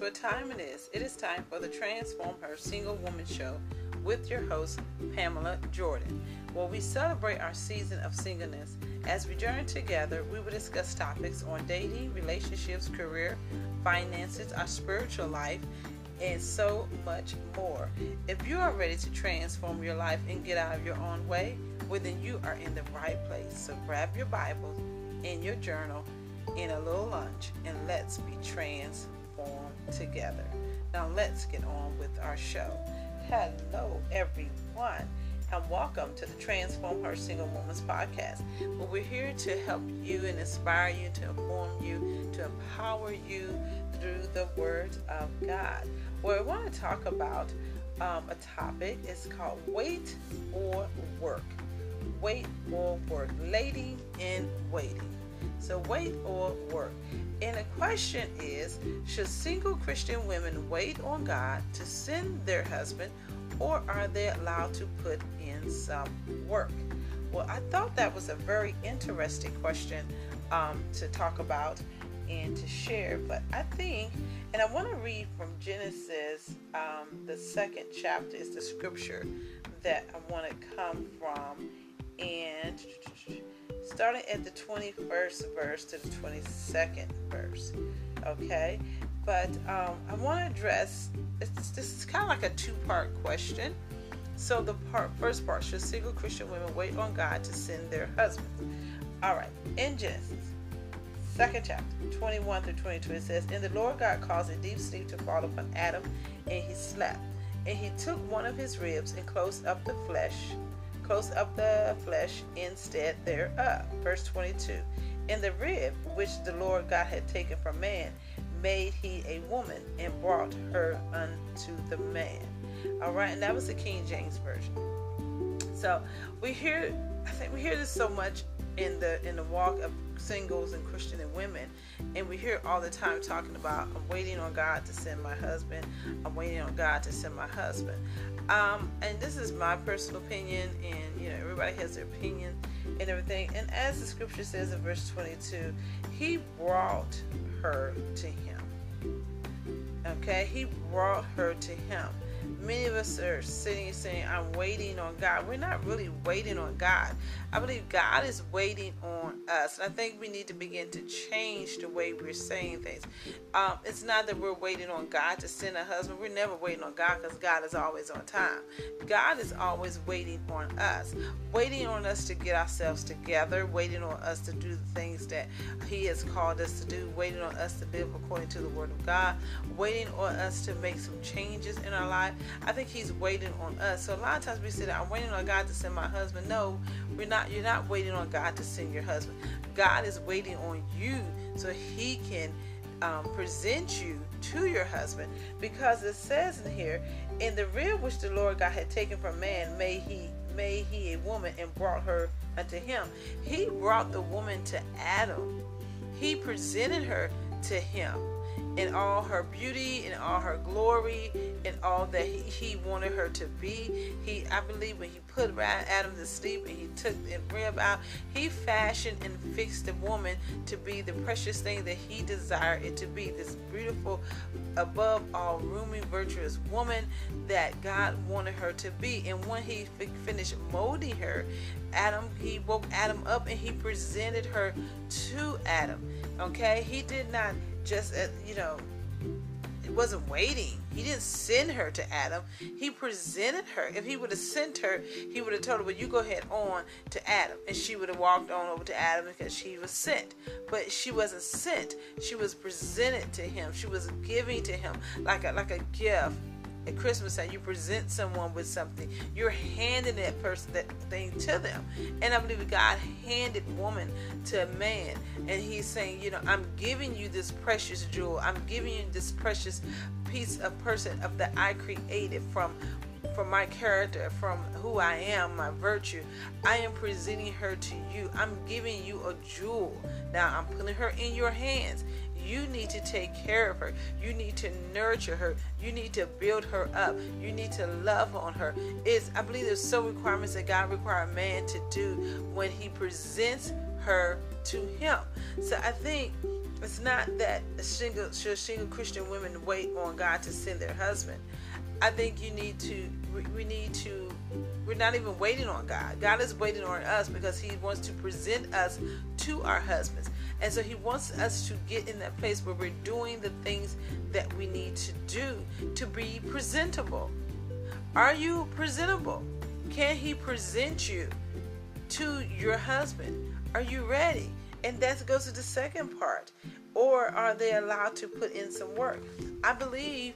what time it is? It is time for the Transform Her Single Woman Show with your host, Pamela Jordan, where we celebrate our season of singleness. As we journey together, we will discuss topics on dating, relationships, career, finances, our spiritual life, and so much more. If you are ready to transform your life and get out of your own way, well, then you are in the right place. So grab your Bible and your journal in a little lunch and let's be transformed together. Now, let's get on with our show. Hello, everyone, and welcome to the Transform Her Single Woman's podcast. Well, we're here to help you and inspire you, to inform you, to empower you through the Word of God. Well, I want to talk about um, a topic. It's called Wait or Work. Wait or Work. Lady in Waiting. So, wait or work. And the question is Should single Christian women wait on God to send their husband, or are they allowed to put in some work? Well, I thought that was a very interesting question um, to talk about and to share. But I think, and I want to read from Genesis, um, the second chapter is the scripture that I want to come from. And starting at the 21st verse to the 22nd verse. Okay, but um, I want to address this is kind of like a two part question. So, the part, first part should single Christian women wait on God to send their husbands? All right, in Genesis, second chapter, 21 through 22, it says, And the Lord God caused a deep sleep to fall upon Adam, and he slept. And he took one of his ribs and closed up the flesh close of the flesh instead thereof. Verse 22. In the rib which the Lord God had taken from man, made he a woman and brought her unto the man. All right, and that was the King James version. So we hear, I think we hear this so much in the in the walk of singles and Christian and women, and we hear all the time talking about I'm waiting on God to send my husband. I'm waiting on God to send my husband. Um, and this is my personal opinion, and you know everybody has their opinion and everything. And as the scripture says in verse 22, He brought her to Him. Okay, He brought her to Him many of us are sitting saying, I'm waiting on God. We're not really waiting on God. I believe God is waiting on us. And I think we need to begin to change the way we're saying things. Um, it's not that we're waiting on God to send a husband. We're never waiting on God because God is always on time. God is always waiting on us, waiting on us to get ourselves together, waiting on us to do the things that He has called us to do, waiting on us to live according to the Word of God, waiting on us to make some changes in our life. I think He's waiting on us. So a lot of times we say I'm waiting on God to send my husband. No, we're not. You're not waiting on God to send your husband. God is waiting on you so He can um, present you to your husband, because it says in here, in the rib which the Lord God had taken from man, may He made He a woman and brought her unto Him. He brought the woman to Adam. He presented her to Him in all her beauty, in all her glory, in all that he, he, wanted her to be. He, I believe, when he put Adam to sleep and he took the rib out, he fashioned and fixed the woman to be the precious thing that he desired it to be. This beautiful, above all, roomy, virtuous woman that God wanted her to be. And when he finished molding her, Adam, he woke Adam up and he presented her to Adam. Okay, he did not just uh, you know it wasn't waiting. He didn't send her to adam. He presented her. If he would have sent her he would have told her well you go ahead on to adam. And she would have walked on over to adam because she was sent. But she wasn't sent. She was presented to him. She was giving to him like a like a gift at Christmas time, you present someone with something. You're handing that person that thing to them. And I believe God handed woman to a man. And he's saying, you know, I'm giving you this precious jewel. I'm giving you this precious piece of person of that I created from from my character, from who I am, my virtue. I am presenting her to you. I'm giving you a jewel. Now I'm putting her in your hands. You need to take care of her. You need to nurture her. You need to build her up. You need to love on her. It's I believe there's some requirements that God requires a man to do when he presents her to him. So I think It's not that a single should single Christian women wait on God to send their husband. I think you need to we need to we're not even waiting on God. God is waiting on us because He wants to present us to our husbands. And so He wants us to get in that place where we're doing the things that we need to do to be presentable. Are you presentable? Can He present you to your husband? Are you ready? And that goes to the second part. Or are they allowed to put in some work? I believe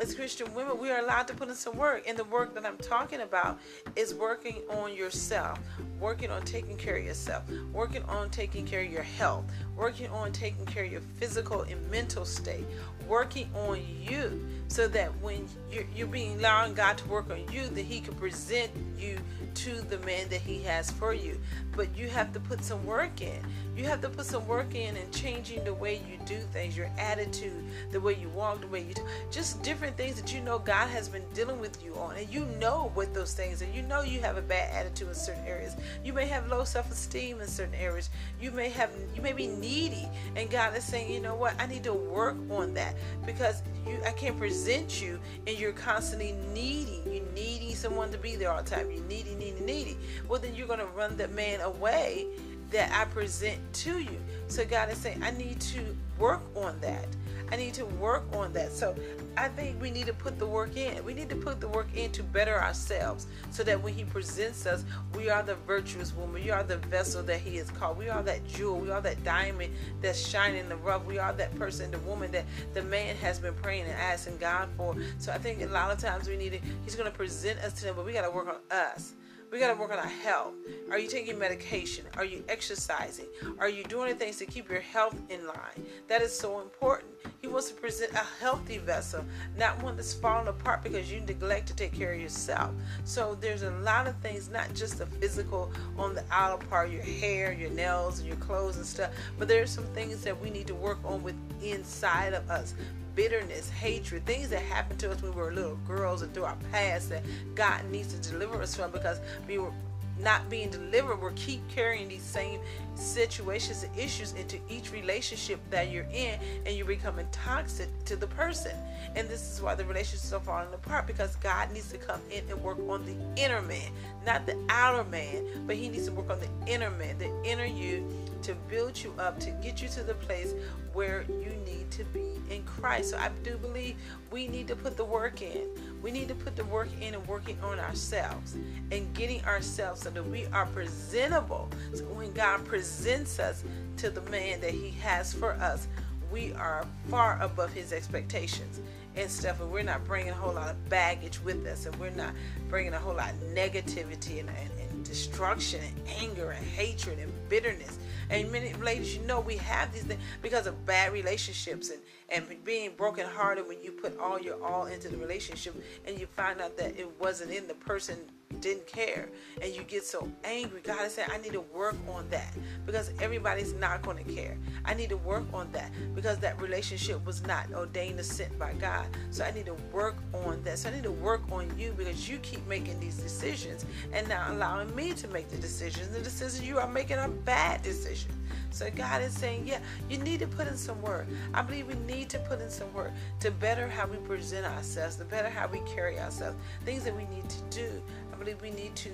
as Christian women, we are allowed to put in some work. And the work that I'm talking about is working on yourself, working on taking care of yourself, working on taking care of your health, working on taking care of your physical and mental state, working on you so that when you're, you're being allowing God to work on you, that He can present you to the man that He has for you. But you have to put some work in. You have to put some work in and changing the way you do things, your attitude, the way you walk, the way you do, just different things that you know God has been dealing with you on, and you know what those things are. You know you have a bad attitude in certain areas. You may have low self-esteem in certain areas. You may have, you may be needy, and God is saying, you know what, I need to work on that because you, I can't present you, and you're constantly needing. You needing someone to be there all the time. You needy, needy, needy. Well, then you're gonna run that man away that I present to you. So God is saying, I need to work on that. I need to work on that. So I think we need to put the work in. We need to put the work in to better ourselves so that when He presents us, we are the virtuous woman. We are the vessel that He has called. We are that jewel. We are that diamond that's shining in the rough. We are that person, the woman that the man has been praying and asking God for. So I think a lot of times we need to, He's going to present us to them, but we got to work on us. We got to work on our health. Are you taking medication? Are you exercising? Are you doing things to keep your health in line? That is so important. He wants to present a healthy vessel, not one that's falling apart because you neglect to take care of yourself. So there's a lot of things, not just the physical on the outer part, your hair, your nails, and your clothes and stuff, but there are some things that we need to work on with inside of us bitterness, hatred, things that happened to us when we were little girls and through our past that God needs to deliver us from because we were not being delivered, we keep carrying these same situations and issues into each relationship that you're in, and you're becoming toxic to the person. And this is why the relationships are falling apart because God needs to come in and work on the inner man, not the outer man, but He needs to work on the inner man, the inner you, to build you up, to get you to the place where you need to be in Christ. So I do believe we need to put the work in. We need to put the work in and working on ourselves and getting ourselves so that we are presentable. So when God presents us to the man that He has for us, we are far above His expectations and stuff, and we're not bringing a whole lot of baggage with us, and we're not bringing a whole lot of negativity and, and, destruction and anger and hatred and bitterness. And many ladies, you know, we have these things because of bad relationships and, and being brokenhearted when you put all your all into the relationship and you find out that it wasn't in the person didn't care. And you get so angry. God saying i need to work on that because everybody's not going to care. I need to work on that because that relationship was not ordained or sent by god. So i need to work on that. So i need to work on you because you keep making these decisions and not allowing me to make the decisions. The decisions you are making are bad decisions so God is saying, yeah, you need to put in some work. I believe we need to put in some work to better how we present ourselves, to better how we carry ourselves, things that we need to do I believe we need to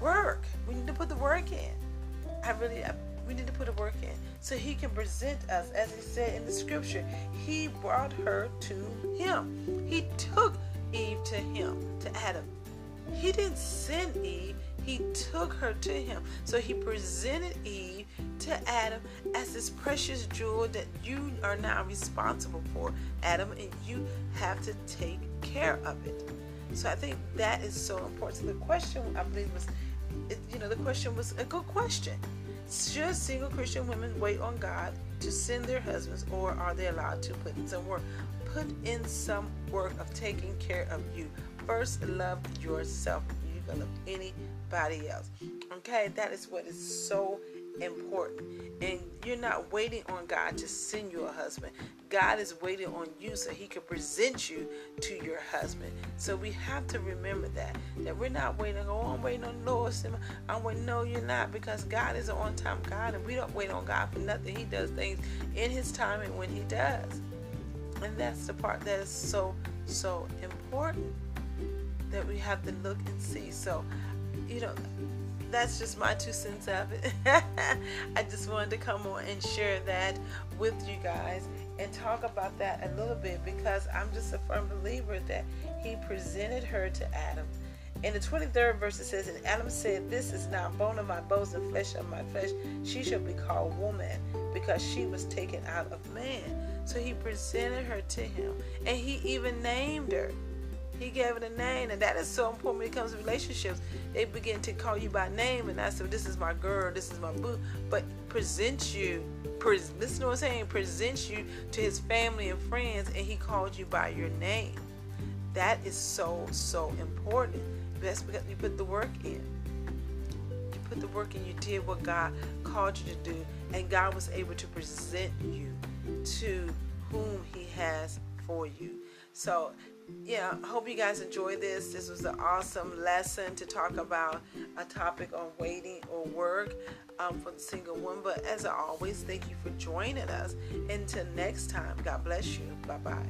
work. We need to put the work in. I really, I, we need to put the work in so he can present us, as he said in the scripture. He brought her to him. He took Eve to him, to Adam. He didn't send Eve, he took her to him. So he presented Eve to Adam as this precious jewel that you are now responsible for, Adam, and you have to take care of it. So I think that is so important. So the question I believe was, you know, the question was a good question. Should single Christian women wait on God to send their husbands, or are they allowed to put in some work? Put in some work of taking care of you. First, love yourself. You can love anybody else. Okay, that is what is so important. And you're not waiting on God to send you a husband. God is waiting on you so he can present you to your husband. So we have to remember that. That we're not waiting, oh, I'm waiting on the Lord. I'm waiting, no, you're not, because God is an on time God and we don't wait on God for nothing. He does things in his time and when he does. And that's the part that is so, so important that we have to look and see. So, you know, that's just my two cents of it. I just wanted to come on and share that with you guys and talk about that a little bit because I'm just a firm believer that he presented her to Adam. In the 23rd verse, it says, And Adam said, This is now bone of my bones and flesh of my flesh. She shall be called woman because she was taken out of man. So he presented her to him and he even named her. He gave it a name, and that is so important when it comes to relationships. They begin to call you by name, and I said, "This is my girl, this is my boo," but present you. Pres- listen to what I'm saying. Presents you to his family and friends, and he called you by your name. That is so so important. That's because you put the work in. You put the work in. You did what God called you to do, and God was able to present you to whom He has for you. So yeah, hope you guys enjoy this. This was an awesome lesson to talk about a topic on waiting or work um, for the single woman. But as always, thank you for joining us. Until next time, God bless you. Bye bye.